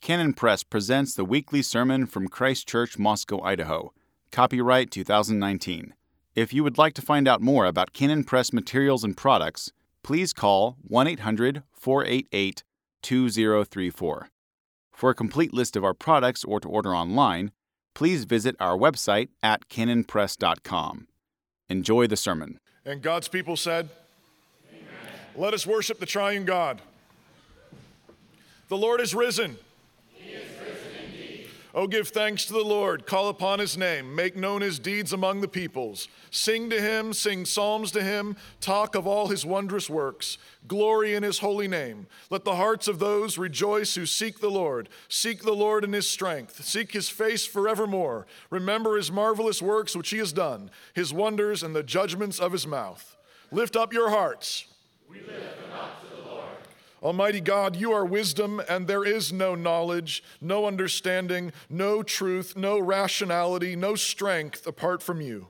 Canon Press presents the weekly sermon from Christ Church, Moscow, Idaho. Copyright 2019. If you would like to find out more about Canon Press materials and products, please call 1 800 488 2034. For a complete list of our products or to order online, please visit our website at canonpress.com. Enjoy the sermon. And God's people said, Let us worship the triune God. The Lord is risen. Oh, give thanks to the Lord, call upon his name, make known his deeds among the peoples. Sing to him, sing psalms to him, talk of all his wondrous works. Glory in his holy name. Let the hearts of those rejoice who seek the Lord. Seek the Lord in his strength, seek his face forevermore. Remember his marvelous works which he has done, his wonders and the judgments of his mouth. Lift up your hearts. We lift Almighty God, you are wisdom, and there is no knowledge, no understanding, no truth, no rationality, no strength apart from you.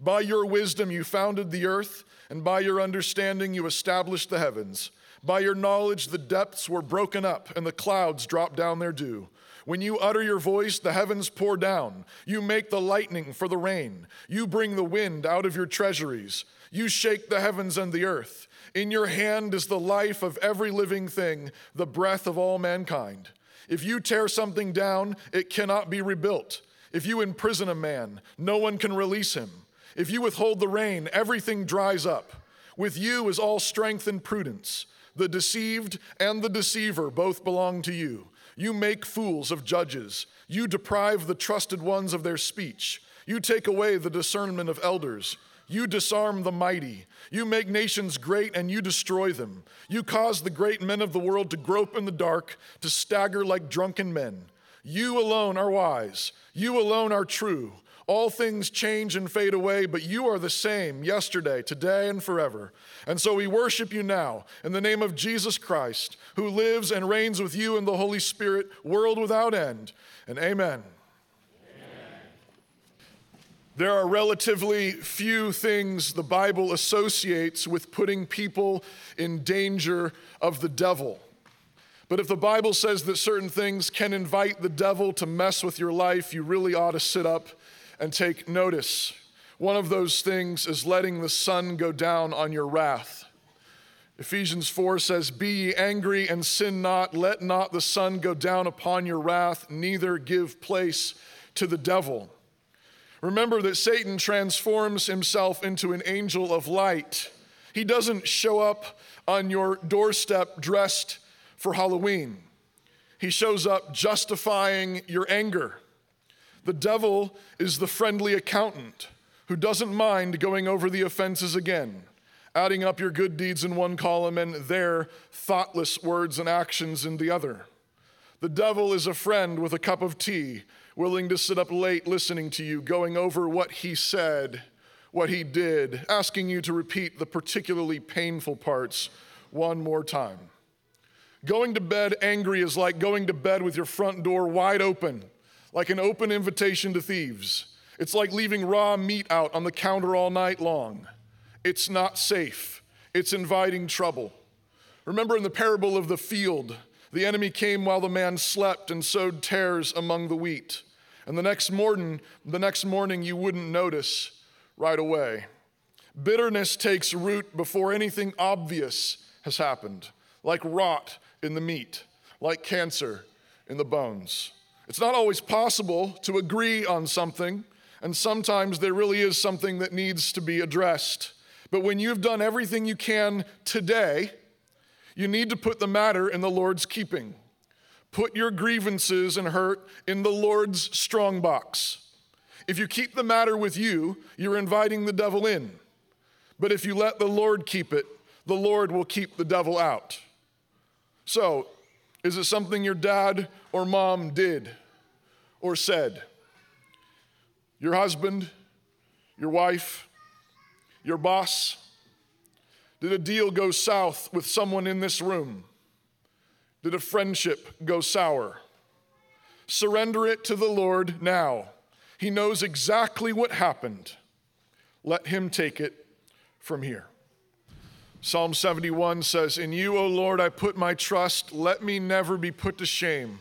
By your wisdom, you founded the earth, and by your understanding, you established the heavens. By your knowledge, the depths were broken up, and the clouds dropped down their dew. When you utter your voice, the heavens pour down. You make the lightning for the rain. You bring the wind out of your treasuries. You shake the heavens and the earth. In your hand is the life of every living thing, the breath of all mankind. If you tear something down, it cannot be rebuilt. If you imprison a man, no one can release him. If you withhold the rain, everything dries up. With you is all strength and prudence. The deceived and the deceiver both belong to you. You make fools of judges. You deprive the trusted ones of their speech. You take away the discernment of elders. You disarm the mighty. You make nations great and you destroy them. You cause the great men of the world to grope in the dark, to stagger like drunken men. You alone are wise. You alone are true. All things change and fade away, but you are the same yesterday, today, and forever. And so we worship you now in the name of Jesus Christ, who lives and reigns with you in the Holy Spirit, world without end. And amen. There are relatively few things the Bible associates with putting people in danger of the devil. But if the Bible says that certain things can invite the devil to mess with your life, you really ought to sit up and take notice. One of those things is letting the sun go down on your wrath. Ephesians 4 says, Be ye angry and sin not, let not the sun go down upon your wrath, neither give place to the devil. Remember that Satan transforms himself into an angel of light. He doesn't show up on your doorstep dressed for Halloween. He shows up justifying your anger. The devil is the friendly accountant who doesn't mind going over the offenses again, adding up your good deeds in one column and their thoughtless words and actions in the other. The devil is a friend with a cup of tea willing to sit up late listening to you, going over what he said, what he did, asking you to repeat the particularly painful parts one more time. Going to bed angry is like going to bed with your front door wide open, like an open invitation to thieves. It's like leaving raw meat out on the counter all night long. It's not safe, it's inviting trouble. Remember in the parable of the field, the enemy came while the man slept and sowed tares among the wheat. And the next morning, the next morning you wouldn't notice right away. Bitterness takes root before anything obvious has happened, like rot in the meat, like cancer in the bones. It's not always possible to agree on something, and sometimes there really is something that needs to be addressed. But when you've done everything you can today, you need to put the matter in the Lord's keeping. Put your grievances and hurt in the Lord's strong box. If you keep the matter with you, you're inviting the devil in. But if you let the Lord keep it, the Lord will keep the devil out. So, is it something your dad or mom did or said? Your husband, your wife, your boss? Did a deal go south with someone in this room? Did a friendship go sour? Surrender it to the Lord now. He knows exactly what happened. Let Him take it from here. Psalm 71 says, In you, O Lord, I put my trust. Let me never be put to shame.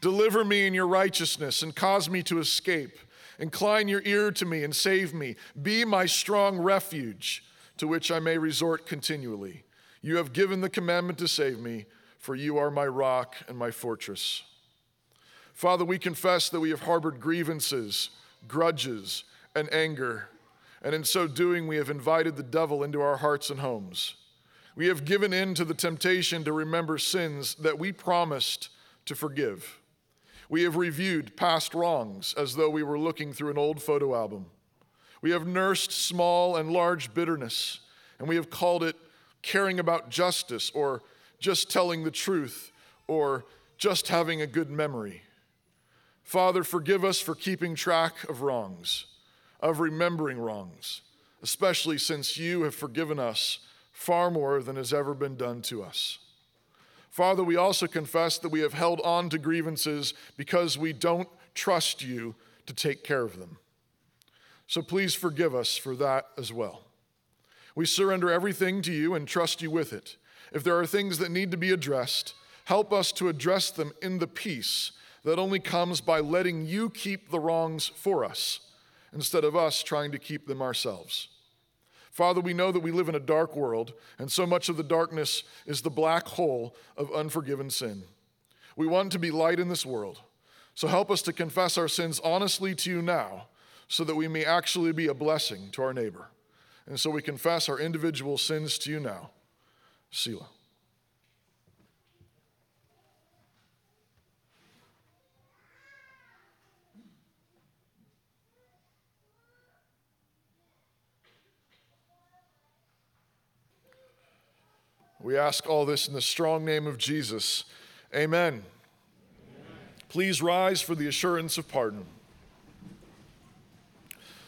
Deliver me in your righteousness and cause me to escape. Incline your ear to me and save me. Be my strong refuge to which I may resort continually. You have given the commandment to save me, for you are my rock and my fortress. Father, we confess that we have harbored grievances, grudges, and anger, and in so doing, we have invited the devil into our hearts and homes. We have given in to the temptation to remember sins that we promised to forgive. We have reviewed past wrongs as though we were looking through an old photo album. We have nursed small and large bitterness, and we have called it caring about justice or just telling the truth or just having a good memory. Father, forgive us for keeping track of wrongs, of remembering wrongs, especially since you have forgiven us far more than has ever been done to us. Father, we also confess that we have held on to grievances because we don't trust you to take care of them. So please forgive us for that as well. We surrender everything to you and trust you with it. If there are things that need to be addressed, help us to address them in the peace that only comes by letting you keep the wrongs for us instead of us trying to keep them ourselves. Father, we know that we live in a dark world, and so much of the darkness is the black hole of unforgiven sin. We want to be light in this world. So help us to confess our sins honestly to you now, so that we may actually be a blessing to our neighbor. And so we confess our individual sins to you now. Selah. We ask all this in the strong name of Jesus. Amen. Amen. Please rise for the assurance of pardon.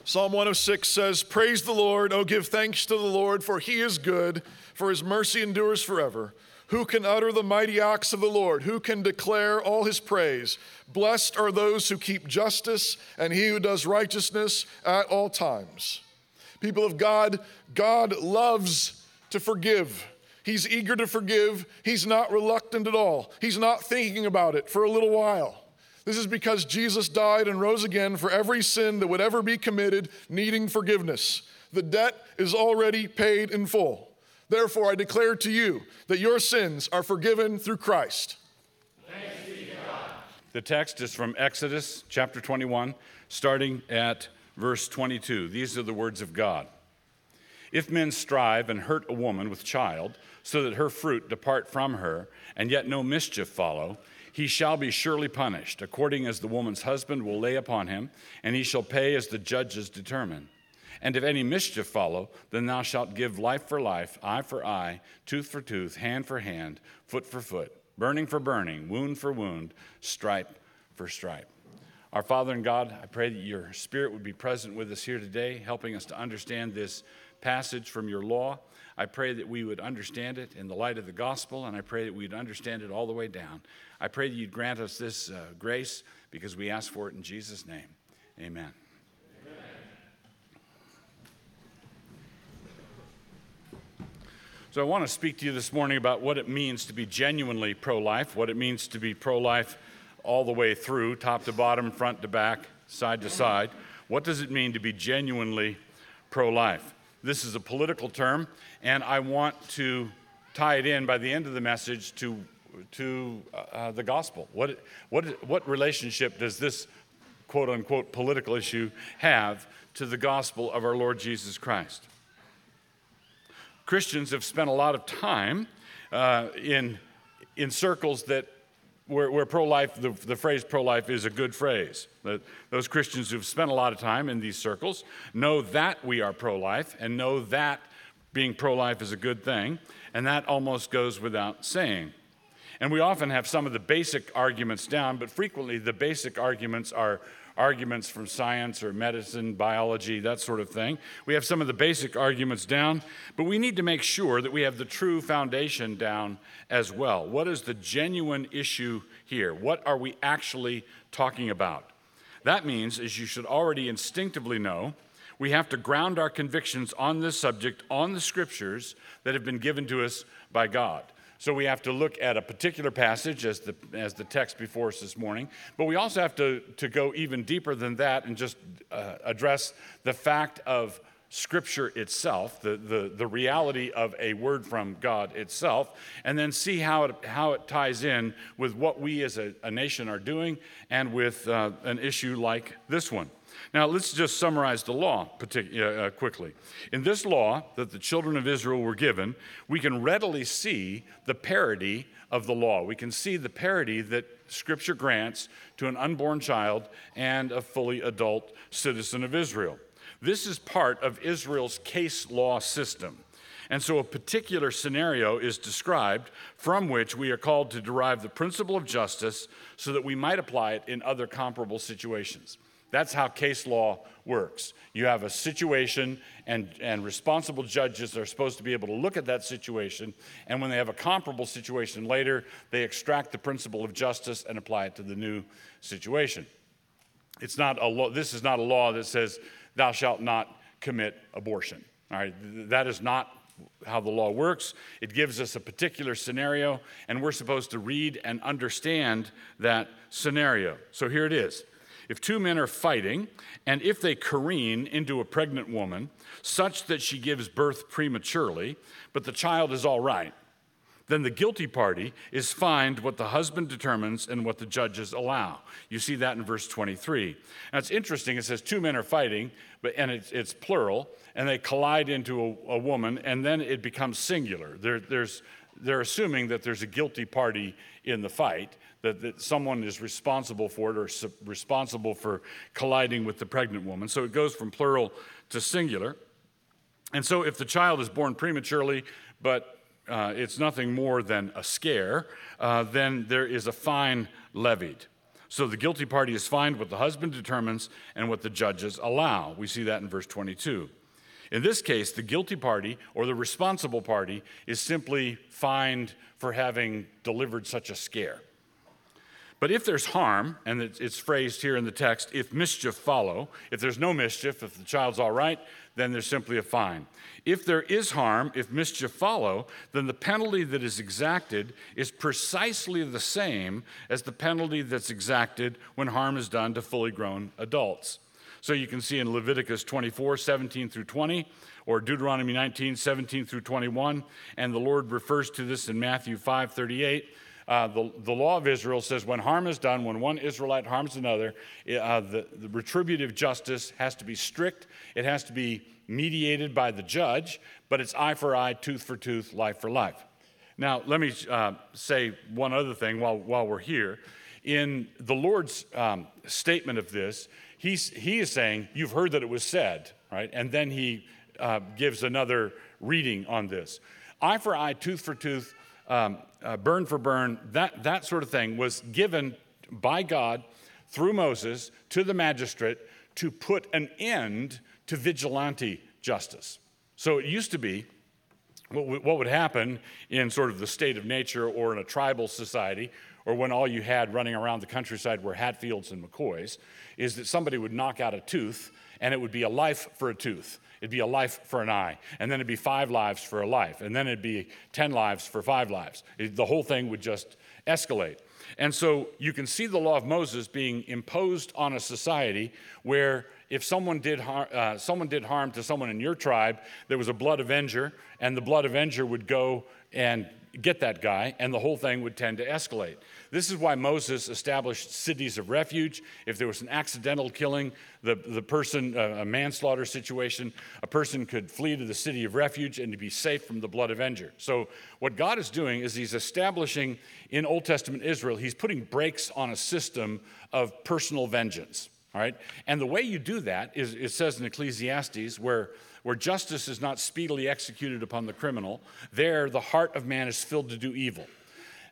Psalm 106 says, Praise the Lord, oh, give thanks to the Lord, for he is good, for his mercy endures forever. Who can utter the mighty acts of the Lord? Who can declare all his praise? Blessed are those who keep justice and he who does righteousness at all times. People of God, God loves to forgive. He's eager to forgive. He's not reluctant at all. He's not thinking about it for a little while. This is because Jesus died and rose again for every sin that would ever be committed, needing forgiveness. The debt is already paid in full. Therefore, I declare to you that your sins are forgiven through Christ. The text is from Exodus chapter 21, starting at verse 22. These are the words of God. If men strive and hurt a woman with child, so that her fruit depart from her, and yet no mischief follow, he shall be surely punished, according as the woman's husband will lay upon him, and he shall pay as the judges determine. And if any mischief follow, then thou shalt give life for life, eye for eye, tooth for tooth, hand for hand, foot for foot, burning for burning, wound for wound, stripe for stripe. Our Father and God, I pray that your Spirit would be present with us here today, helping us to understand this passage from your law. I pray that we would understand it in the light of the gospel, and I pray that we'd understand it all the way down. I pray that you'd grant us this uh, grace because we ask for it in Jesus' name. Amen. So, I want to speak to you this morning about what it means to be genuinely pro life, what it means to be pro life all the way through, top to bottom, front to back, side to side. What does it mean to be genuinely pro life? This is a political term, and I want to tie it in by the end of the message to, to uh, the gospel. What, what, what relationship does this quote unquote political issue have to the gospel of our Lord Jesus Christ? Christians have spent a lot of time uh, in, in circles that where, where pro life, the, the phrase pro life is a good phrase. Those Christians who've spent a lot of time in these circles know that we are pro life and know that being pro life is a good thing, and that almost goes without saying. And we often have some of the basic arguments down, but frequently the basic arguments are arguments from science or medicine, biology, that sort of thing. We have some of the basic arguments down, but we need to make sure that we have the true foundation down as well. What is the genuine issue here? What are we actually talking about? That means, as you should already instinctively know, we have to ground our convictions on this subject, on the scriptures that have been given to us by God. So we have to look at a particular passage as the, as the text before us this morning, but we also have to, to go even deeper than that and just uh, address the fact of Scripture itself, the, the, the reality of a word from God itself, and then see how it, how it ties in with what we as a, a nation are doing and with uh, an issue like this one. Now, let's just summarize the law partic- uh, quickly. In this law that the children of Israel were given, we can readily see the parity of the law. We can see the parity that Scripture grants to an unborn child and a fully adult citizen of Israel. This is part of Israel's case law system. And so a particular scenario is described from which we are called to derive the principle of justice so that we might apply it in other comparable situations. That's how case law works. You have a situation, and, and responsible judges are supposed to be able to look at that situation, and when they have a comparable situation later, they extract the principle of justice and apply it to the new situation. It's not a law, this is not a law that says thou shalt not commit abortion. All right, that is not how the law works. It gives us a particular scenario, and we're supposed to read and understand that scenario. So here it is. If two men are fighting, and if they careen into a pregnant woman, such that she gives birth prematurely, but the child is all right, then the guilty party is fined what the husband determines and what the judges allow. You see that in verse 23. Now it's interesting, it says two men are fighting, but, and it's, it's plural, and they collide into a, a woman, and then it becomes singular. There, there's, they're assuming that there's a guilty party in the fight, that, that someone is responsible for it or su- responsible for colliding with the pregnant woman. So it goes from plural to singular. And so if the child is born prematurely, but uh, it's nothing more than a scare, uh, then there is a fine levied. So the guilty party is fined what the husband determines and what the judges allow. We see that in verse 22. In this case, the guilty party or the responsible party is simply fined for having delivered such a scare. But if there's harm, and it's phrased here in the text, if mischief follow, if there's no mischief, if the child's all right, then there's simply a fine. If there is harm, if mischief follow, then the penalty that is exacted is precisely the same as the penalty that's exacted when harm is done to fully grown adults. So you can see in Leviticus 24, 17 through 20, or Deuteronomy 19, 17 through 21, and the Lord refers to this in Matthew 5, 38 uh, the, the law of Israel says when harm is done, when one Israelite harms another, uh, the, the retributive justice has to be strict. It has to be mediated by the judge, but it's eye for eye, tooth for tooth, life for life. Now, let me uh, say one other thing while, while we're here. In the Lord's um, statement of this, he's, he is saying, You've heard that it was said, right? And then he uh, gives another reading on this. Eye for eye, tooth for tooth, um, uh, burn for burn, that, that sort of thing was given by God through Moses to the magistrate to put an end to vigilante justice. So it used to be what, would happen in sort of the state of nature or in a tribal society, or when all you had running around the countryside were Hatfields and McCoys, is that somebody would knock out a tooth and it would be a life for a tooth. It'd be a life for an eye. And then it'd be five lives for a life. And then it'd be 10 lives for five lives. It, the whole thing would just escalate. And so you can see the law of Moses being imposed on a society where if someone did, har- uh, someone did harm to someone in your tribe, there was a blood avenger, and the blood avenger would go and get that guy, and the whole thing would tend to escalate. This is why Moses established cities of refuge. If there was an accidental killing, the, the person, uh, a manslaughter situation, a person could flee to the city of refuge and to be safe from the blood avenger. So, what God is doing is He's establishing in Old Testament Israel, He's putting brakes on a system of personal vengeance. All right? And the way you do that is, it says in Ecclesiastes, where where justice is not speedily executed upon the criminal, there the heart of man is filled to do evil.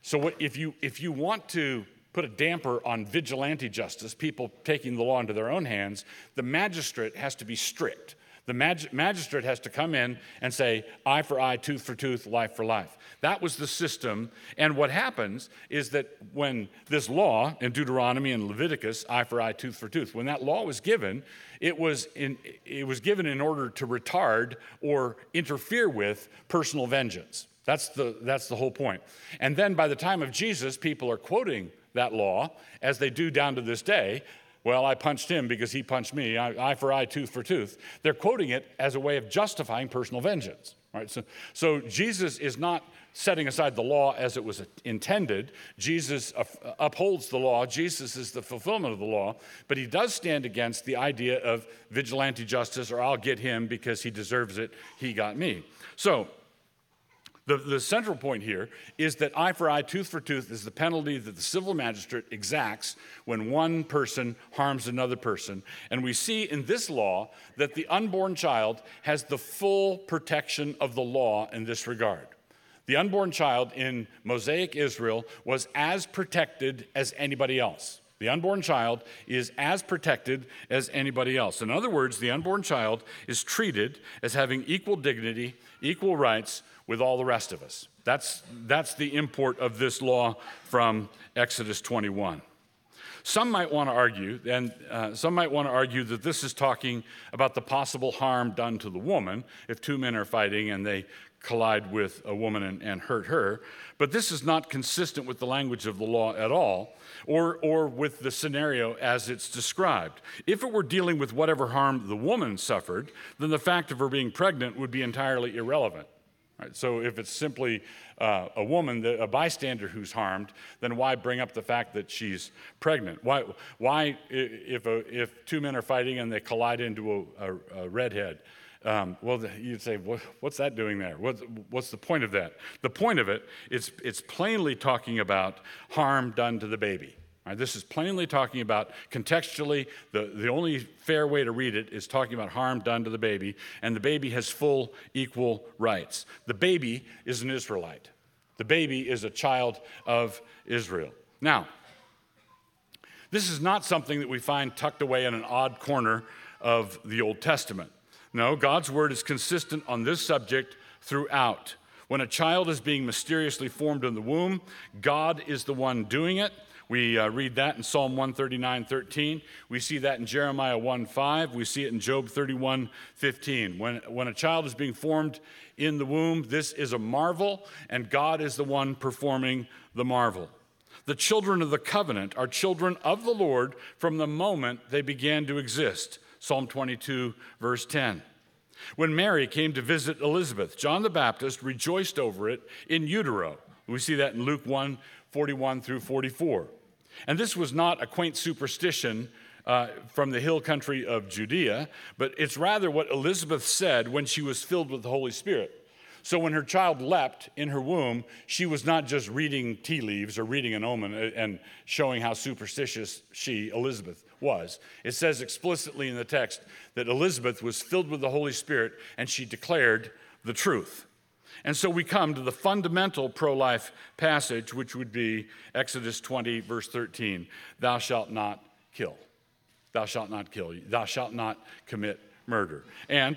So what, if, you, if you want to put a damper on vigilante justice, people taking the law into their own hands, the magistrate has to be strict. The mag- magistrate has to come in and say, eye for eye, tooth for tooth, life for life. That was the system. And what happens is that when this law in Deuteronomy and Leviticus, eye for eye, tooth for tooth, when that law was given, it was, in, it was given in order to retard or interfere with personal vengeance. That's the, that's the whole point. And then by the time of Jesus, people are quoting that law, as they do down to this day. Well, I punched him because he punched me, eye for eye, tooth for tooth. They're quoting it as a way of justifying personal vengeance. Right? So, so Jesus is not setting aside the law as it was intended. Jesus upholds the law. Jesus is the fulfillment of the law. But he does stand against the idea of vigilante justice or I'll get him because he deserves it, he got me. So the, the central point here is that eye for eye, tooth for tooth is the penalty that the civil magistrate exacts when one person harms another person. And we see in this law that the unborn child has the full protection of the law in this regard. The unborn child in Mosaic Israel was as protected as anybody else. The unborn child is as protected as anybody else. In other words, the unborn child is treated as having equal dignity, equal rights with all the rest of us. That's, that's the import of this law from Exodus 21. Some might want to argue, and uh, some might want to argue that this is talking about the possible harm done to the woman if two men are fighting and they collide with a woman and, and hurt her. But this is not consistent with the language of the law at all, or, or with the scenario as it's described. If it were dealing with whatever harm the woman suffered, then the fact of her being pregnant would be entirely irrelevant. Right? So if it's simply uh, a woman, a bystander who's harmed, then why bring up the fact that she's pregnant? Why, why if, a, if two men are fighting and they collide into a, a, a redhead, um, well, you'd say, what's that doing there? What's, what's the point of that? The point of it is it's plainly talking about harm done to the baby. Right, this is plainly talking about contextually, the, the only fair way to read it is talking about harm done to the baby, and the baby has full equal rights. The baby is an Israelite, the baby is a child of Israel. Now, this is not something that we find tucked away in an odd corner of the Old Testament. No, God's word is consistent on this subject throughout. When a child is being mysteriously formed in the womb, God is the one doing it. We uh, read that in Psalm 139 13. We see that in Jeremiah 1 5. We see it in Job 31 15. When, when a child is being formed in the womb, this is a marvel, and God is the one performing the marvel. The children of the covenant are children of the Lord from the moment they began to exist. Psalm 22, verse 10. When Mary came to visit Elizabeth, John the Baptist rejoiced over it in utero. We see that in Luke 1 41 through 44. And this was not a quaint superstition uh, from the hill country of Judea, but it's rather what Elizabeth said when she was filled with the Holy Spirit. So when her child leapt in her womb, she was not just reading tea leaves or reading an omen uh, and showing how superstitious she, Elizabeth, was. It says explicitly in the text that Elizabeth was filled with the Holy Spirit and she declared the truth. And so we come to the fundamental pro life passage, which would be Exodus 20, verse 13 Thou shalt not kill. Thou shalt not kill. Thou shalt not commit murder. And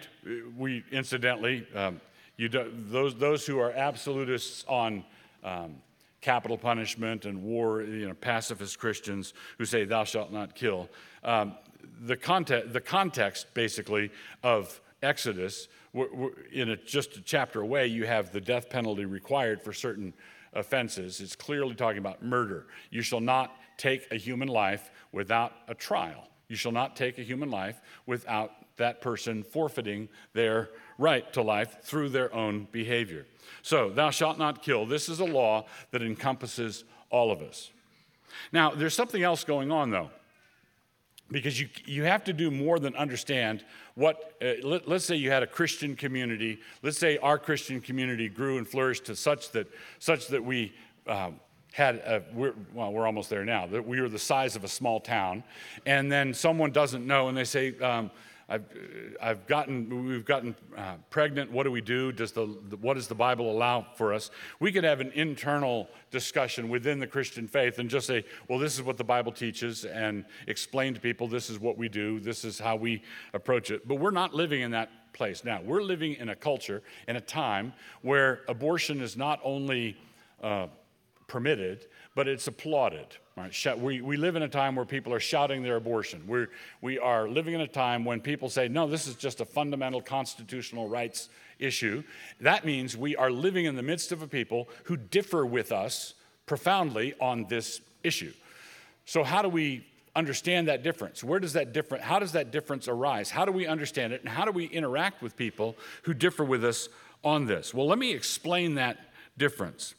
we, incidentally, um, you do, those, those who are absolutists on um, capital punishment and war, you know, pacifist Christians who say, Thou shalt not kill, um, the, context, the context basically of Exodus in a, just a chapter away, you have the death penalty required for certain offenses. It's clearly talking about murder. You shall not take a human life without a trial. You shall not take a human life without that person forfeiting their right to life through their own behavior. So, thou shalt not kill. This is a law that encompasses all of us. Now, there's something else going on, though because you, you have to do more than understand what, uh, let, us say you had a Christian community. Let's say our Christian community grew and flourished to such that, such that we um, had, a, we're, well, we're almost there now, that we were the size of a small town. And then someone doesn't know and they say, um, I've, I've gotten, we've gotten uh, pregnant. What do we do? Does the, what does the Bible allow for us? We could have an internal discussion within the Christian faith and just say, well, this is what the Bible teaches, and explain to people this is what we do, this is how we approach it. But we're not living in that place now. We're living in a culture, in a time where abortion is not only uh, permitted, but it's applauded. Right? We, we live in a time where people are shouting their abortion. We're, we are living in a time when people say, no, this is just a fundamental constitutional rights issue. That means we are living in the midst of a people who differ with us profoundly on this issue. So, how do we understand that difference? Where does that difference, how does that difference arise? How do we understand it? And how do we interact with people who differ with us on this? Well, let me explain that difference.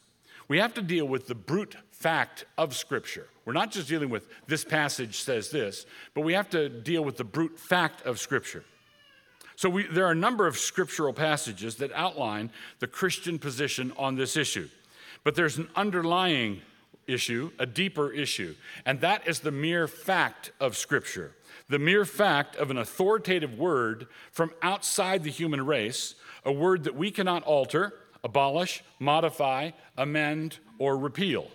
We have to deal with the brute fact of Scripture. We're not just dealing with this passage says this, but we have to deal with the brute fact of Scripture. So we, there are a number of scriptural passages that outline the Christian position on this issue. But there's an underlying issue, a deeper issue, and that is the mere fact of Scripture. The mere fact of an authoritative word from outside the human race, a word that we cannot alter, abolish, modify, amend, or repeal.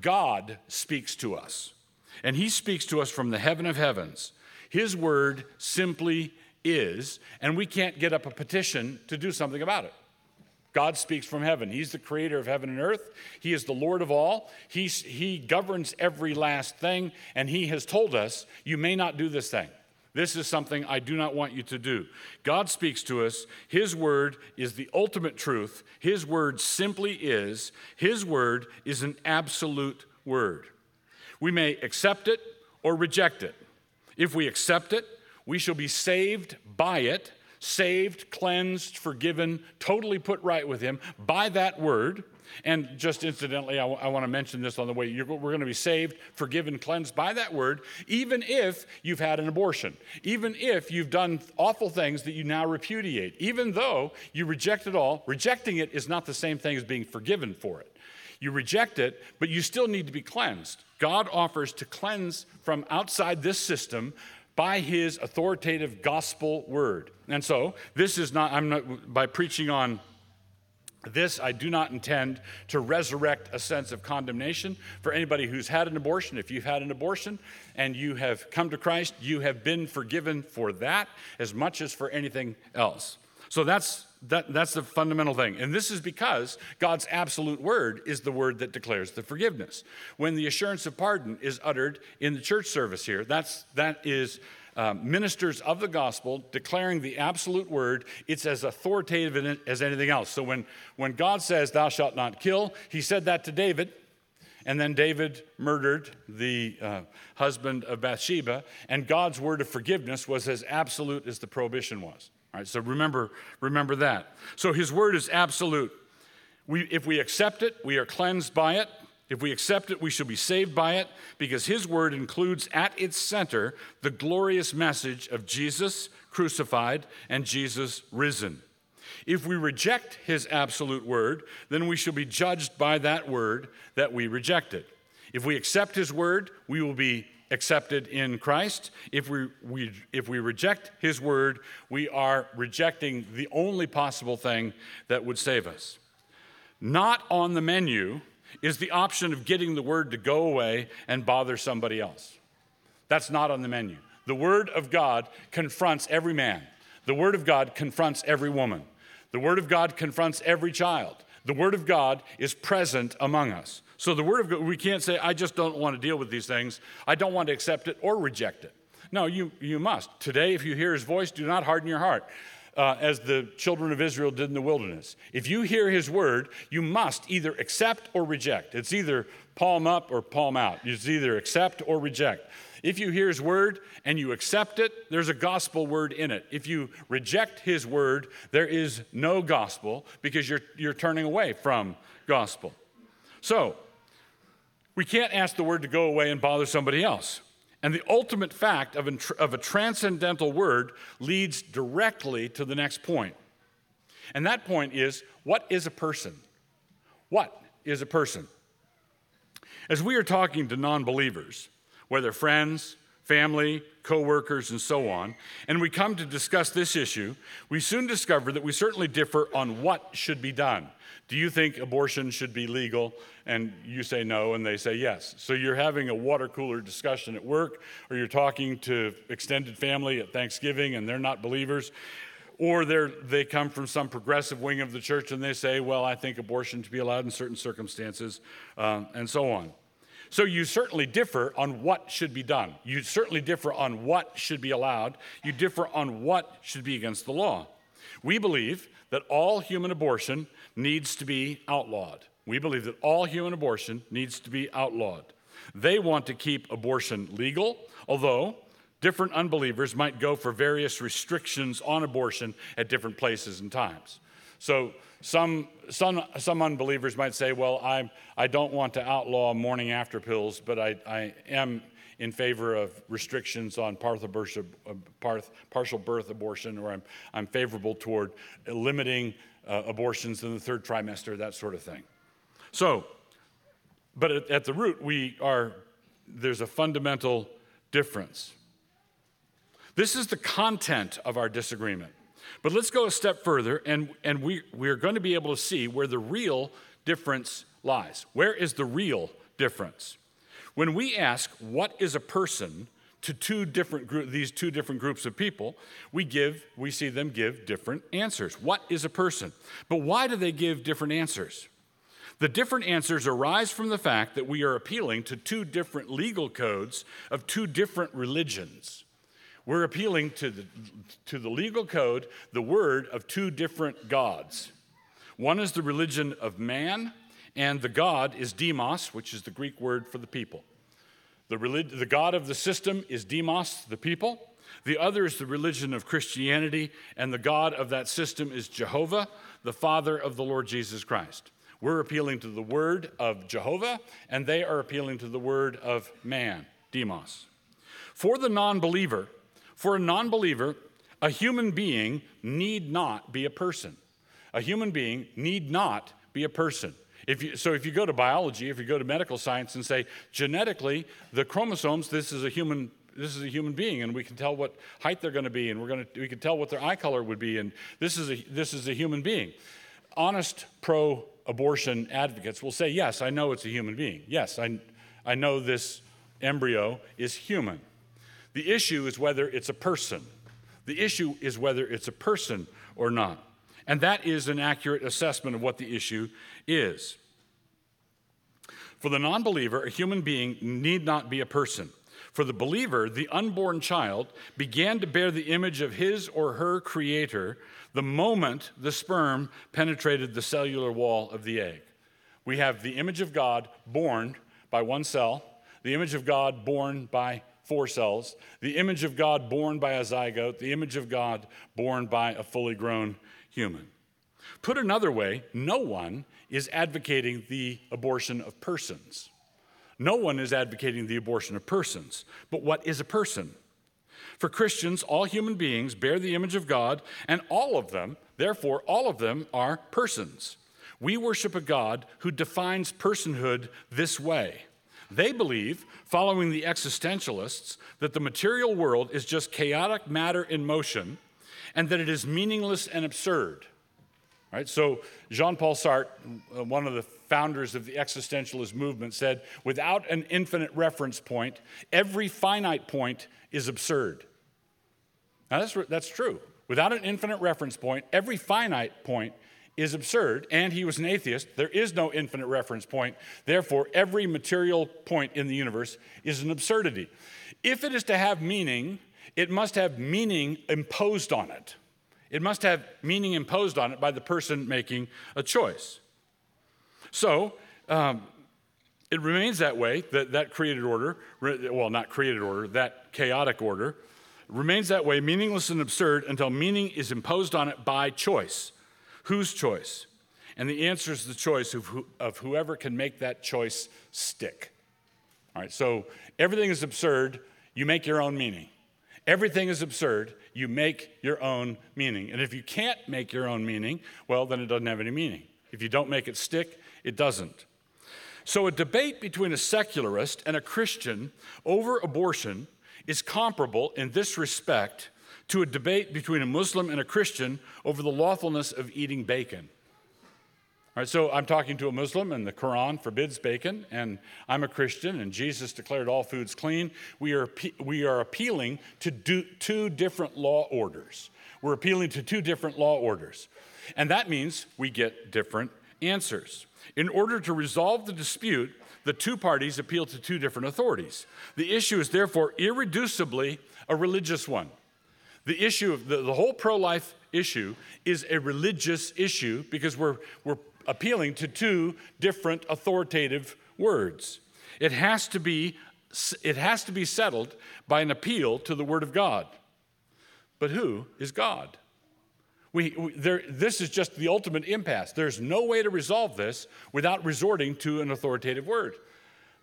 God speaks to us, and He speaks to us from the heaven of heavens. His word simply is, and we can't get up a petition to do something about it. God speaks from heaven. He's the creator of heaven and earth. He is the Lord of all. He's, he governs every last thing, and He has told us, You may not do this thing. This is something I do not want you to do. God speaks to us. His word is the ultimate truth. His word simply is. His word is an absolute word. We may accept it or reject it. If we accept it, we shall be saved by it, saved, cleansed, forgiven, totally put right with Him by that word. And just incidentally, I, w- I want to mention this on the way. You're, we're going to be saved, forgiven, cleansed by that word, even if you've had an abortion, even if you've done awful things that you now repudiate, even though you reject it all. Rejecting it is not the same thing as being forgiven for it. You reject it, but you still need to be cleansed. God offers to cleanse from outside this system by his authoritative gospel word. And so, this is not, I'm not, by preaching on this, I do not intend to resurrect a sense of condemnation for anybody who's had an abortion. If you've had an abortion and you have come to Christ, you have been forgiven for that as much as for anything else. So that's, that, that's the fundamental thing. And this is because God's absolute word is the word that declares the forgiveness. When the assurance of pardon is uttered in the church service here, that's, that is uh, ministers of the gospel declaring the absolute word, it's as authoritative as anything else. So when, when God says, Thou shalt not kill, he said that to David. And then David murdered the uh, husband of Bathsheba, and God's word of forgiveness was as absolute as the prohibition was. All right, so remember, remember that. So his word is absolute. We, if we accept it, we are cleansed by it. If we accept it, we shall be saved by it because his word includes at its center the glorious message of Jesus crucified and Jesus risen. If we reject his absolute word, then we shall be judged by that word that we rejected. If we accept his word, we will be accepted in Christ. If we, we, if we reject his word, we are rejecting the only possible thing that would save us. Not on the menu is the option of getting the word to go away and bother somebody else. That's not on the menu. The word of God confronts every man, the word of God confronts every woman, the word of God confronts every child. The word of God is present among us. So the word of God, we can't say, I just don't want to deal with these things. I don't want to accept it or reject it. No, you, you must. Today, if you hear his voice, do not harden your heart uh, as the children of Israel did in the wilderness. If you hear his word, you must either accept or reject. It's either palm up or palm out. It's either accept or reject. If you hear his word and you accept it, there's a gospel word in it. If you reject his word, there is no gospel because you're, you're turning away from gospel. So, we can't ask the word to go away and bother somebody else. And the ultimate fact of, of a transcendental word leads directly to the next point. And that point is what is a person? What is a person? As we are talking to non believers, whether friends, family, coworkers, and so on, and we come to discuss this issue, we soon discover that we certainly differ on what should be done. Do you think abortion should be legal? And you say no, and they say yes. So you're having a water cooler discussion at work, or you're talking to extended family at Thanksgiving, and they're not believers. Or they come from some progressive wing of the church and they say, well, I think abortion to be allowed in certain circumstances, uh, and so on. So you certainly differ on what should be done. You certainly differ on what should be allowed. You differ on what should be against the law. We believe that all human abortion needs to be outlawed. We believe that all human abortion needs to be outlawed. They want to keep abortion legal, although different unbelievers might go for various restrictions on abortion at different places and times. So some, some, some unbelievers might say, well, I, I don't want to outlaw morning after pills, but I, I am in favor of restrictions on partial birth, partial birth abortion, or I'm, I'm favorable toward limiting uh, abortions in the third trimester, that sort of thing. So, but at, at the root, we are, there's a fundamental difference. This is the content of our disagreement. But let's go a step further, and, and we, we're going to be able to see where the real difference lies. Where is the real difference? When we ask, what is a person to two different group, these two different groups of people, we give, we see them give different answers. What is a person? But why do they give different answers? The different answers arise from the fact that we are appealing to two different legal codes of two different religions. We're appealing to the, to the legal code, the word of two different gods. One is the religion of man, and the God is demos, which is the Greek word for the people. The, relig- the God of the system is demos, the people. The other is the religion of Christianity, and the God of that system is Jehovah, the Father of the Lord Jesus Christ. We're appealing to the word of Jehovah, and they are appealing to the word of man, demos. For the non believer, for a non believer, a human being need not be a person. A human being need not be a person. If you, so if you go to biology, if you go to medical science and say genetically the chromosomes, this is a human this is a human being and we can tell what height they're going to be and we're going to we can tell what their eye color would be and this is a this is a human being. Honest pro abortion advocates will say, "Yes, I know it's a human being. Yes, I I know this embryo is human." The issue is whether it's a person. The issue is whether it's a person or not. And that is an accurate assessment of what the issue is. For the non believer, a human being need not be a person. For the believer, the unborn child began to bear the image of his or her creator the moment the sperm penetrated the cellular wall of the egg. We have the image of God born by one cell, the image of God born by four cells, the image of God born by a zygote, the image of God born by a fully grown human. Put another way, no one is advocating the abortion of persons. No one is advocating the abortion of persons. But what is a person? For Christians, all human beings bear the image of God, and all of them, therefore, all of them are persons. We worship a God who defines personhood this way they believe, following the existentialists, that the material world is just chaotic matter in motion and that it is meaningless and absurd. Right? So, Jean Paul Sartre, uh, one of the founders of the existentialist movement, said without an infinite reference point, every finite point is absurd. Now, that's, that's true. Without an infinite reference point, every finite point is absurd, and he was an atheist. There is no infinite reference point. Therefore, every material point in the universe is an absurdity. If it is to have meaning, it must have meaning imposed on it. It must have meaning imposed on it by the person making a choice. So, um, it remains that way, that, that created order, well, not created order, that chaotic order, remains that way, meaningless and absurd, until meaning is imposed on it by choice. Whose choice? And the answer is the choice of, who, of whoever can make that choice stick. All right, so everything is absurd, you make your own meaning. Everything is absurd, you make your own meaning. And if you can't make your own meaning, well, then it doesn't have any meaning. If you don't make it stick, it doesn't. So a debate between a secularist and a Christian over abortion is comparable in this respect to a debate between a Muslim and a Christian over the lawfulness of eating bacon. So I'm talking to a Muslim, and the Quran forbids bacon, and I'm a Christian, and Jesus declared all foods clean. We are, we are appealing to do, two different law orders. We're appealing to two different law orders. And that means we get different answers. In order to resolve the dispute, the two parties appeal to two different authorities. The issue is therefore irreducibly a religious one. The issue of the, the whole pro life issue is a religious issue because we're, we're appealing to two different authoritative words. It has to be, it has to be settled by an appeal to the Word of God. But who is God? We, we, there, this is just the ultimate impasse. There's no way to resolve this without resorting to an authoritative word.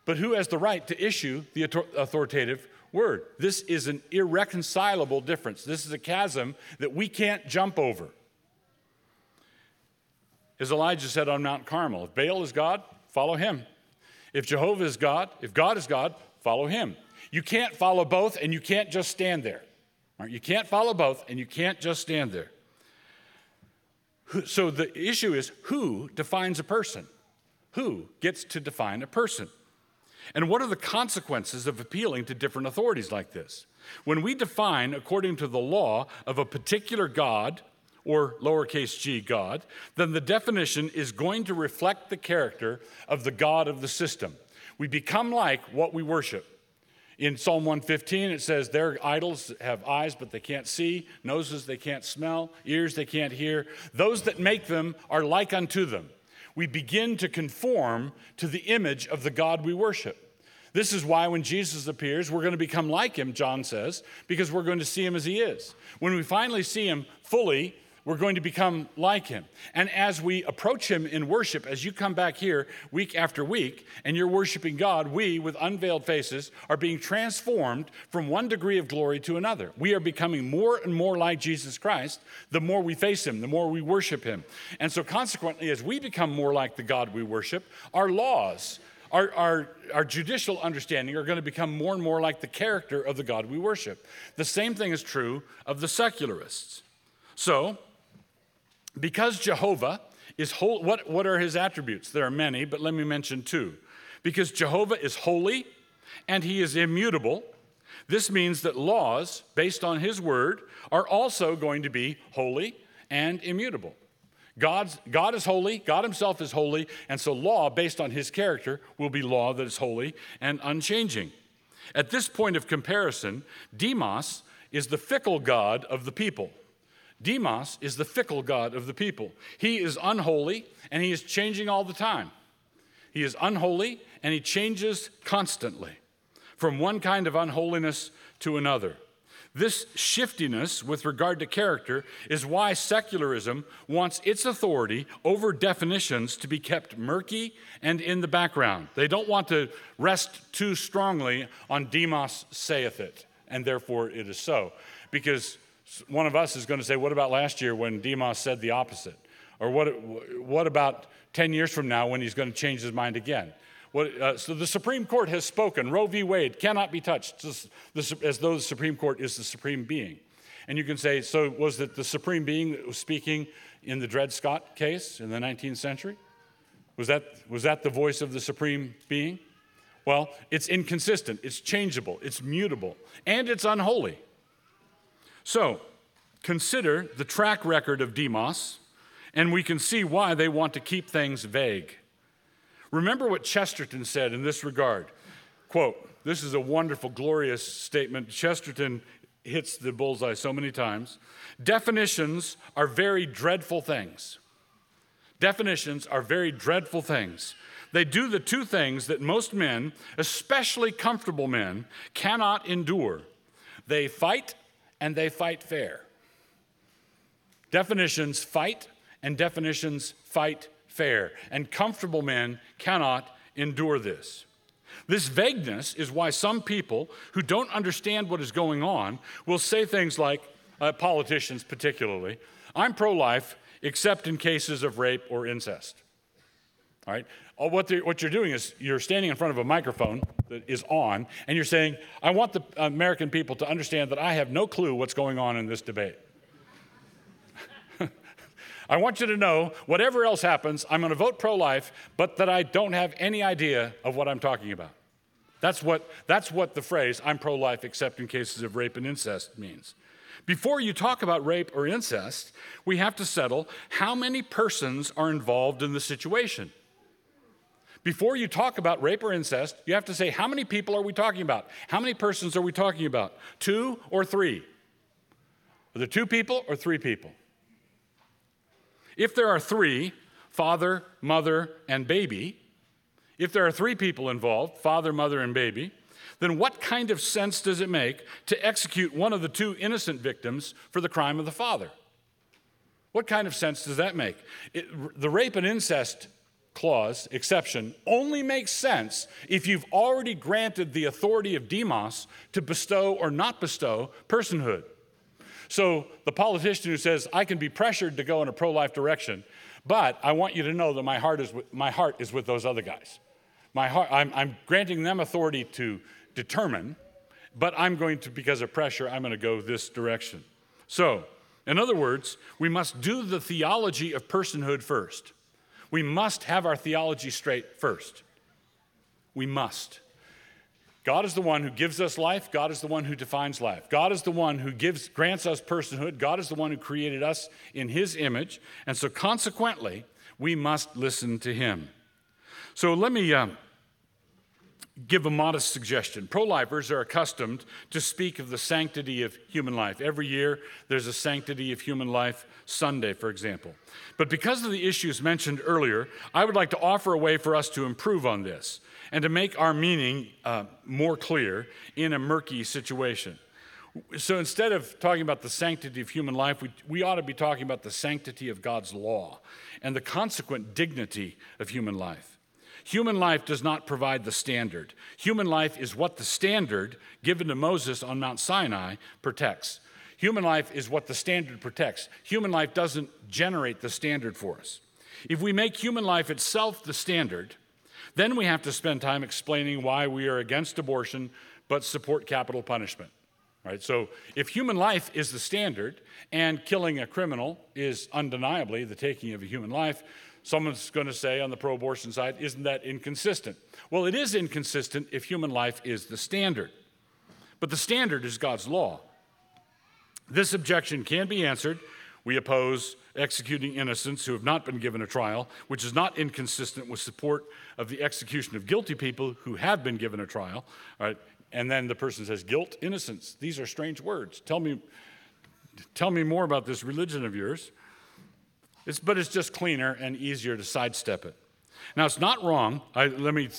But who has the right to issue the authoritative word? This is an irreconcilable difference. This is a chasm that we can't jump over. As Elijah said on Mount Carmel, if Baal is God, follow him. If Jehovah is God, if God is God, follow him. You can't follow both and you can't just stand there. Right? You can't follow both and you can't just stand there. So the issue is who defines a person? Who gets to define a person? And what are the consequences of appealing to different authorities like this? When we define according to the law of a particular God, or lowercase g God, then the definition is going to reflect the character of the God of the system. We become like what we worship. In Psalm 115, it says, Their idols have eyes, but they can't see, noses they can't smell, ears they can't hear. Those that make them are like unto them. We begin to conform to the image of the God we worship. This is why when Jesus appears, we're going to become like him, John says, because we're going to see him as he is. When we finally see him fully, we're going to become like him. And as we approach him in worship, as you come back here week after week and you're worshiping God, we, with unveiled faces, are being transformed from one degree of glory to another. We are becoming more and more like Jesus Christ the more we face him, the more we worship him. And so, consequently, as we become more like the God we worship, our laws, our, our, our, judicial understanding are going to become more and more like the character of the God we worship. The same thing is true of the secularists. So, because Jehovah is holy, what, what are his attributes? There are many, but let me mention two. Because Jehovah is holy and he is immutable, this means that laws based on his word are also going to be holy and immutable. God's, God is holy, God himself is holy, and so law based on his character will be law that is holy and unchanging. At this point of comparison, Demos is the fickle God of the people. Demos is the fickle God of the people. He is unholy and he is changing all the time. He is unholy and he changes constantly from one kind of unholiness to another. This shiftiness with regard to character is why secularism wants its authority over definitions to be kept murky and in the background. They don't want to rest too strongly on Demos saith it, and therefore it is so. Because one of us is going to say, What about last year when Demos said the opposite? Or what, what about 10 years from now when he's going to change his mind again? What, uh, so the Supreme Court has spoken. Roe v. Wade cannot be touched as, though the Supreme Court is the supreme being. And you can say, so was it the supreme being that was speaking in the Dred Scott case in the 19th century? Was that, was that the voice of the supreme being? Well, it's inconsistent, it's changeable, it's mutable, and it's unholy. So, consider the track record of Demos, and we can see why they want to keep things vague. Remember what Chesterton said in this regard. Quote, this is a wonderful, glorious statement. Chesterton hits the bullseye so many times. Definitions are very dreadful things. Definitions are very dreadful things. They do the two things that most men, especially comfortable men, cannot endure they fight and they fight fair. Definitions fight and definitions fight fair. And comfortable men cannot endure this. This vagueness is why some people who don't understand what is going on will say things like, uh, politicians particularly, I'm pro life except in cases of rape or incest. All right? What, what, you're doing is you're standing in front of a microphone that is on, and you're saying, I want the American people to understand that I have no clue what's going on in this debate. I want you to know, whatever else happens, I'm going to vote pro life, but that I don't have any idea of what I'm talking about. That's what, that's what the phrase, I'm pro life except in cases of rape and incest, means. Before you talk about rape or incest, we have to settle how many persons are involved in the situation. Before you talk about rape or incest, you have to say, how many people are we talking about? How many persons are we talking about? Two or three? Are there two people or three people? If there are three, father, mother, and baby, if there are three people involved, father, mother, and baby, then what kind of sense does it make to execute one of the two innocent victims for the crime of the father? What kind of sense does that make? It, the rape and incest clause, exception, only makes sense if you've already granted the authority of demos to bestow or not bestow personhood. So the politician who says, I can be pressured to go in a pro life direction, but I want you to know that my heart is with, my heart is with those other guys. My heart, I'm, I'm granting them authority to determine, but I'm going to, because of pressure, I'm going to go this direction. So, in other words, we must do the theology of personhood first. We must have our theology straight first. We must. God is the one who gives us life. God is the one who defines life. God is the one who gives, grants us personhood. God is the one who created us in his image. And so, consequently, we must listen to him. So, let me uh, give a modest suggestion. Pro lifers are accustomed to speak of the sanctity of human life. Every year, there's a Sanctity of Human Life Sunday, for example. But because of the issues mentioned earlier, I would like to offer a way for us to improve on this and to make our meaning uh, more clear in a murky situation. So instead of talking about the sanctity of human life, we, we ought to be talking about the sanctity of God's law and the consequent dignity of human life. Human life does not provide the standard. Human life is what the standard given to Moses on Mount Sinai protects. Human life is what the standard protects. Human life doesn't generate the standard for us. If we make human life itself the standard, then we have to spend time explaining why we are against abortion but support capital punishment. Right? So if human life is the standard and killing a criminal is undeniably the taking of a human life, someone's going to say on the pro abortion side, isn't that inconsistent? Well, it is inconsistent if human life is the standard. But the standard is God's law. This objection can be answered we oppose executing innocents who have not been given a trial, which is not inconsistent with support of the execution of guilty people who have been given a trial. Right? And then the person says, guilt, innocence. These are strange words. Tell me, tell me more about this religion of yours. It's, but it's just cleaner and easier to sidestep it. Now, it's not wrong, I, let me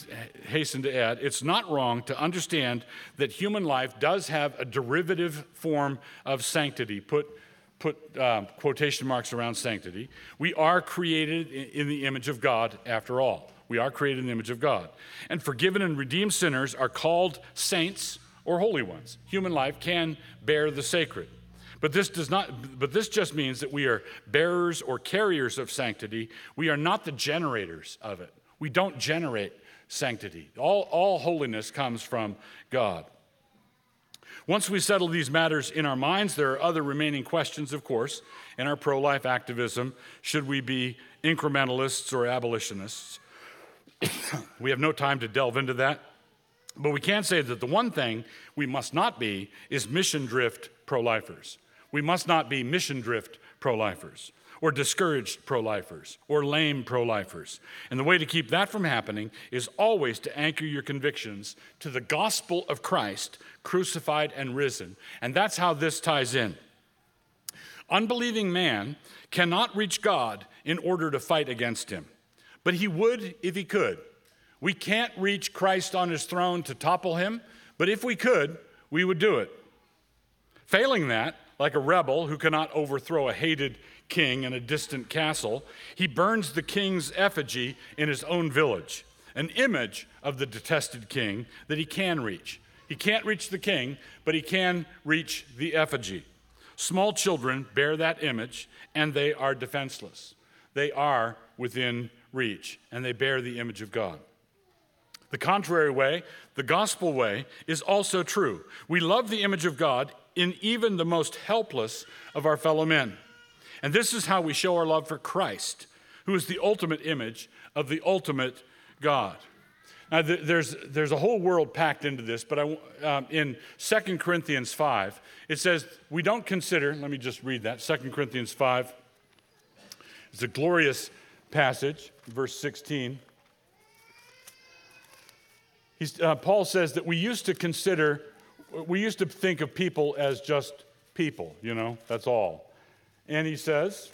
hasten to add, it's not wrong to understand that human life does have a derivative form of sanctity put put um, quotation marks around sanctity. We are created in the image of God, after all. We are created in the image of God. And forgiven and redeemed sinners are called saints or holy ones. Human life can bear the sacred. But this does not but this just means that we are bearers or carriers of sanctity. We are not the generators of it. We don't generate sanctity. All, all holiness comes from God. Once we settle these matters in our minds, there are other remaining questions, of course, in our pro life activism. Should we be incrementalists or abolitionists? we have no time to delve into that. But we can say that the one thing we must not be is mission drift pro lifers. We must not be mission drift pro lifers or discouraged pro lifers or lame pro lifers. And the way to keep that from happening is always to anchor your convictions to the gospel of Christ, crucified and risen. And that's how this ties in. Unbelieving man cannot reach God in order to fight against him, but he would if he could. We can't reach Christ on his throne to topple him, but if we could, we would do it. Failing that, like a rebel who cannot overthrow a hated king in a distant castle, he burns the king's effigy in his own village, an image of the detested king that he can reach. He can't reach the king, but he can reach the effigy. Small children bear that image, and they are defenseless. They are within reach, and they bear the image of God. The contrary way, the gospel way, is also true. We love the image of God in even the most helpless of our fellow men. And this is how we show our love for Christ, who is the ultimate image of the ultimate God. Now, there's, there's a whole world packed into this, but I, um, in 2 Corinthians 5, it says, We don't consider, let me just read that, 2 Corinthians 5. It's a glorious passage, verse 16. Uh, Paul says that we used to consider, we used to think of people as just people, you know, that's all. And he says,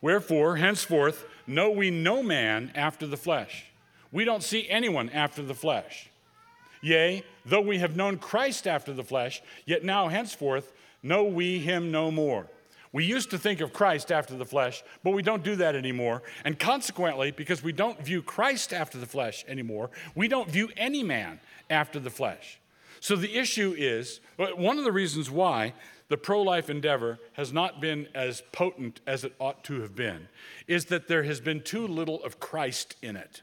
Wherefore, henceforth, know we no man after the flesh. We don't see anyone after the flesh. Yea, though we have known Christ after the flesh, yet now henceforth know we him no more. We used to think of Christ after the flesh, but we don't do that anymore. And consequently, because we don't view Christ after the flesh anymore, we don't view any man after the flesh. So the issue is uh, one of the reasons why the pro life endeavor has not been as potent as it ought to have been is that there has been too little of Christ in it.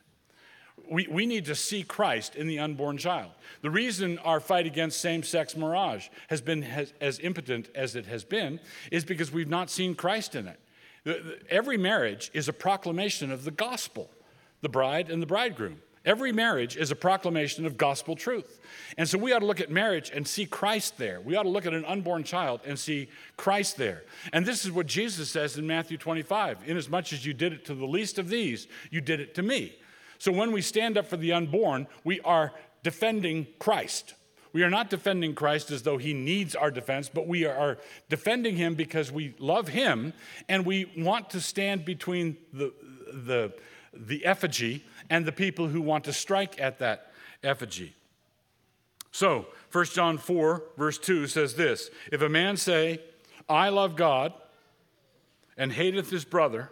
We, we need to see Christ in the unborn child. The reason our fight against same sex mirage has been has, as impotent as it has been is because we've not seen Christ in it. Every marriage is a proclamation of the gospel, the bride and the bridegroom. Every marriage is a proclamation of gospel truth. And so we ought to look at marriage and see Christ there. We ought to look at an unborn child and see Christ there. And this is what Jesus says in Matthew 25 Inasmuch as you did it to the least of these, you did it to me. So when we stand up for the unborn, we are defending Christ. We are not defending Christ as though he needs our defense, but we are defending him because we love him and we want to stand between the, the, the effigy and the people who want to strike at that effigy. So, 1 John 4, verse 2 says this If a man say, I love God, and hateth his brother,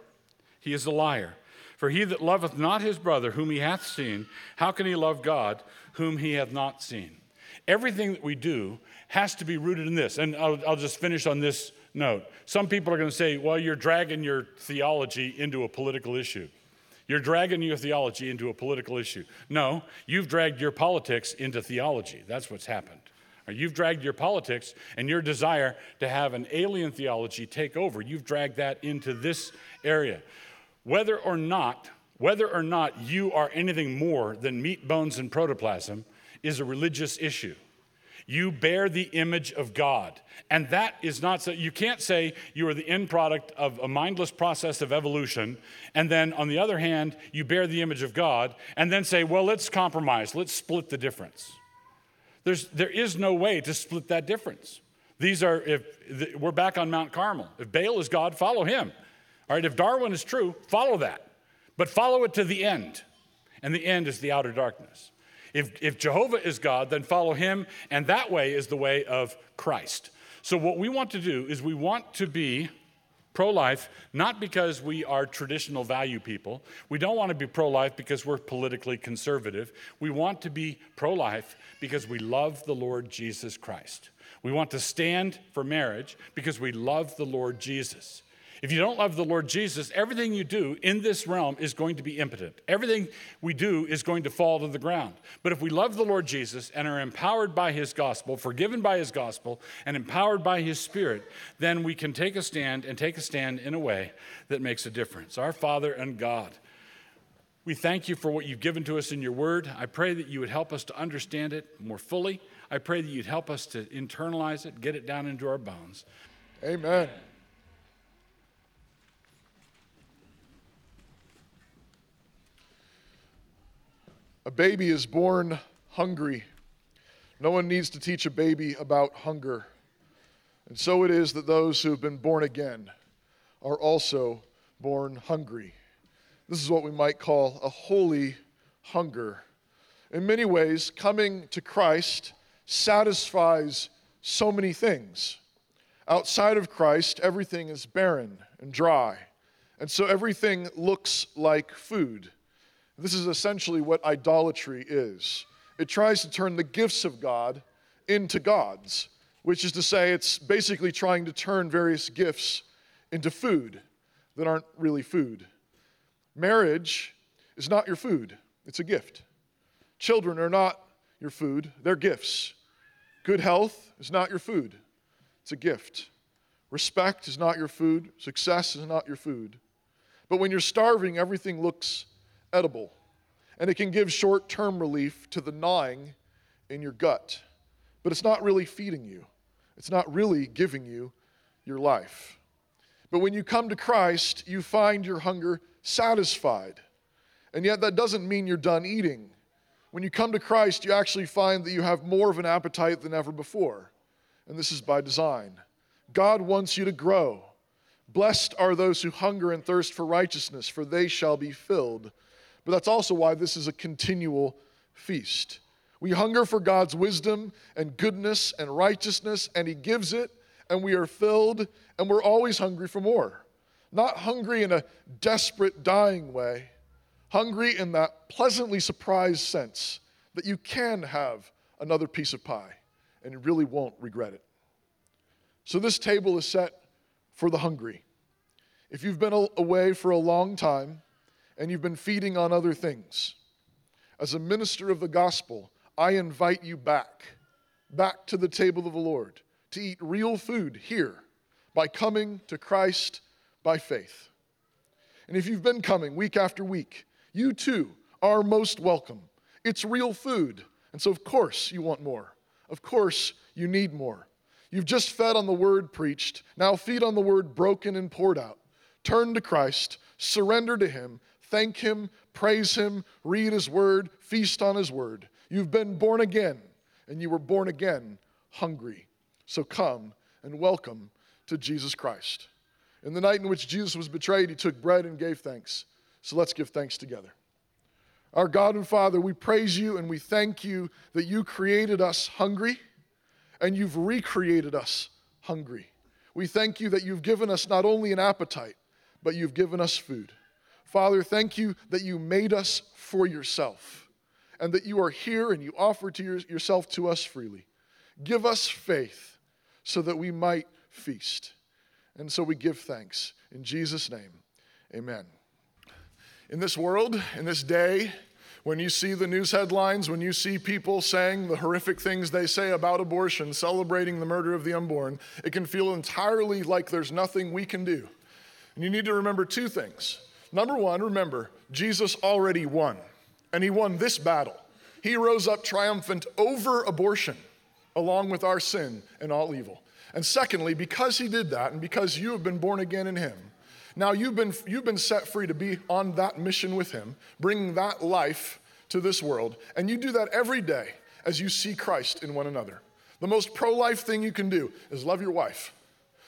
he is a liar. For he that loveth not his brother whom he hath seen, how can he love God whom he hath not seen? Everything that we do has to be rooted in this. And I'll, I'll just finish on this note. Some people are going to say, well, you're dragging your theology into a political issue. You're dragging your theology into a political issue. No, you've dragged your politics into theology. That's what's happened. You've dragged your politics and your desire to have an alien theology take over. You've dragged that into this area. Whether or not, whether or not you are anything more than meat, bones, and protoplasm is a religious issue. You bear the image of God. And that is not so, you can't say you are the end product of a mindless process of evolution, and then on the other hand, you bear the image of God, and then say, well, let's compromise, let's split the difference. There's, there is no way to split that difference. These are, if we're back on Mount Carmel, if Baal is God, follow him. All right, if Darwin is true, follow that, but follow it to the end. And the end is the outer darkness. If, if Jehovah is God, then follow him, and that way is the way of Christ. So, what we want to do is we want to be pro life, not because we are traditional value people. We don't want to be pro life because we're politically conservative. We want to be pro life because we love the Lord Jesus Christ. We want to stand for marriage because we love the Lord Jesus. If you don't love the Lord Jesus, everything you do in this realm is going to be impotent. Everything we do is going to fall to the ground. But if we love the Lord Jesus and are empowered by his gospel, forgiven by his gospel, and empowered by his spirit, then we can take a stand and take a stand in a way that makes a difference. Our Father and God, we thank you for what you've given to us in your word. I pray that you would help us to understand it more fully. I pray that you'd help us to internalize it, get it down into our bones. Amen. A baby is born hungry. No one needs to teach a baby about hunger. And so it is that those who have been born again are also born hungry. This is what we might call a holy hunger. In many ways, coming to Christ satisfies so many things. Outside of Christ, everything is barren and dry. And so everything looks like food. This is essentially what idolatry is it tries to turn the gifts of God into gods, which is to say, it's basically trying to turn various gifts into food that aren't really food. Marriage is not your food, it's a gift. Children are not your food, they're gifts. Good health is not your food, it's a gift. Respect is not your food, success is not your food. But when you're starving, everything looks edible, and it can give short term relief to the gnawing in your gut. But it's not really feeding you, it's not really giving you your life. But when you come to Christ, you find your hunger satisfied. And yet, that doesn't mean you're done eating. When you come to Christ, you actually find that you have more of an appetite than ever before. And this is by design. God wants you to grow. Blessed are those who hunger and thirst for righteousness, for they shall be filled. But that's also why this is a continual feast. We hunger for God's wisdom and goodness and righteousness, and He gives it, and we are filled, and we're always hungry for more. Not hungry in a desperate, dying way, hungry in that pleasantly surprised sense that you can have another piece of pie and you really won't regret it. So, this table is set for the hungry. If you've been away for a long time and you've been feeding on other things, as a minister of the gospel, I invite you back, back to the table of the Lord, to eat real food here by coming to Christ by faith. And if you've been coming week after week, you too are most welcome. It's real food. And so, of course, you want more. Of course, you need more. You've just fed on the word preached. Now feed on the word broken and poured out. Turn to Christ, surrender to Him, thank Him, praise Him, read His word, feast on His word. You've been born again, and you were born again hungry. So come and welcome to Jesus Christ. In the night in which Jesus was betrayed, He took bread and gave thanks. So let's give thanks together. Our God and Father, we praise you and we thank you that you created us hungry and you've recreated us hungry. We thank you that you've given us not only an appetite, but you've given us food. Father, thank you that you made us for yourself and that you are here and you offer to your, yourself to us freely. Give us faith so that we might feast. And so we give thanks. In Jesus' name, amen. In this world, in this day, when you see the news headlines, when you see people saying the horrific things they say about abortion, celebrating the murder of the unborn, it can feel entirely like there's nothing we can do. And you need to remember two things. Number one, remember, Jesus already won, and he won this battle. He rose up triumphant over abortion, along with our sin and all evil. And secondly, because he did that, and because you have been born again in him, now you've been, you've been set free to be on that mission with Him, bringing that life to this world. And you do that every day as you see Christ in one another. The most pro life thing you can do is love your wife.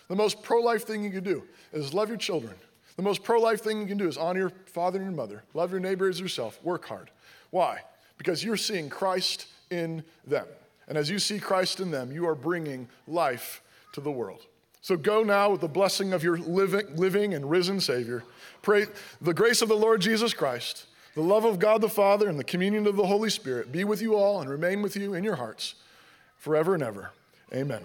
The most pro life thing you can do is love your children. The most pro life thing you can do is honor your father and your mother, love your neighbor as yourself, work hard. Why? Because you're seeing Christ in them. And as you see Christ in them, you are bringing life to the world. So go now with the blessing of your living, living and risen Savior. Pray the grace of the Lord Jesus Christ, the love of God the Father, and the communion of the Holy Spirit be with you all and remain with you in your hearts forever and ever. Amen.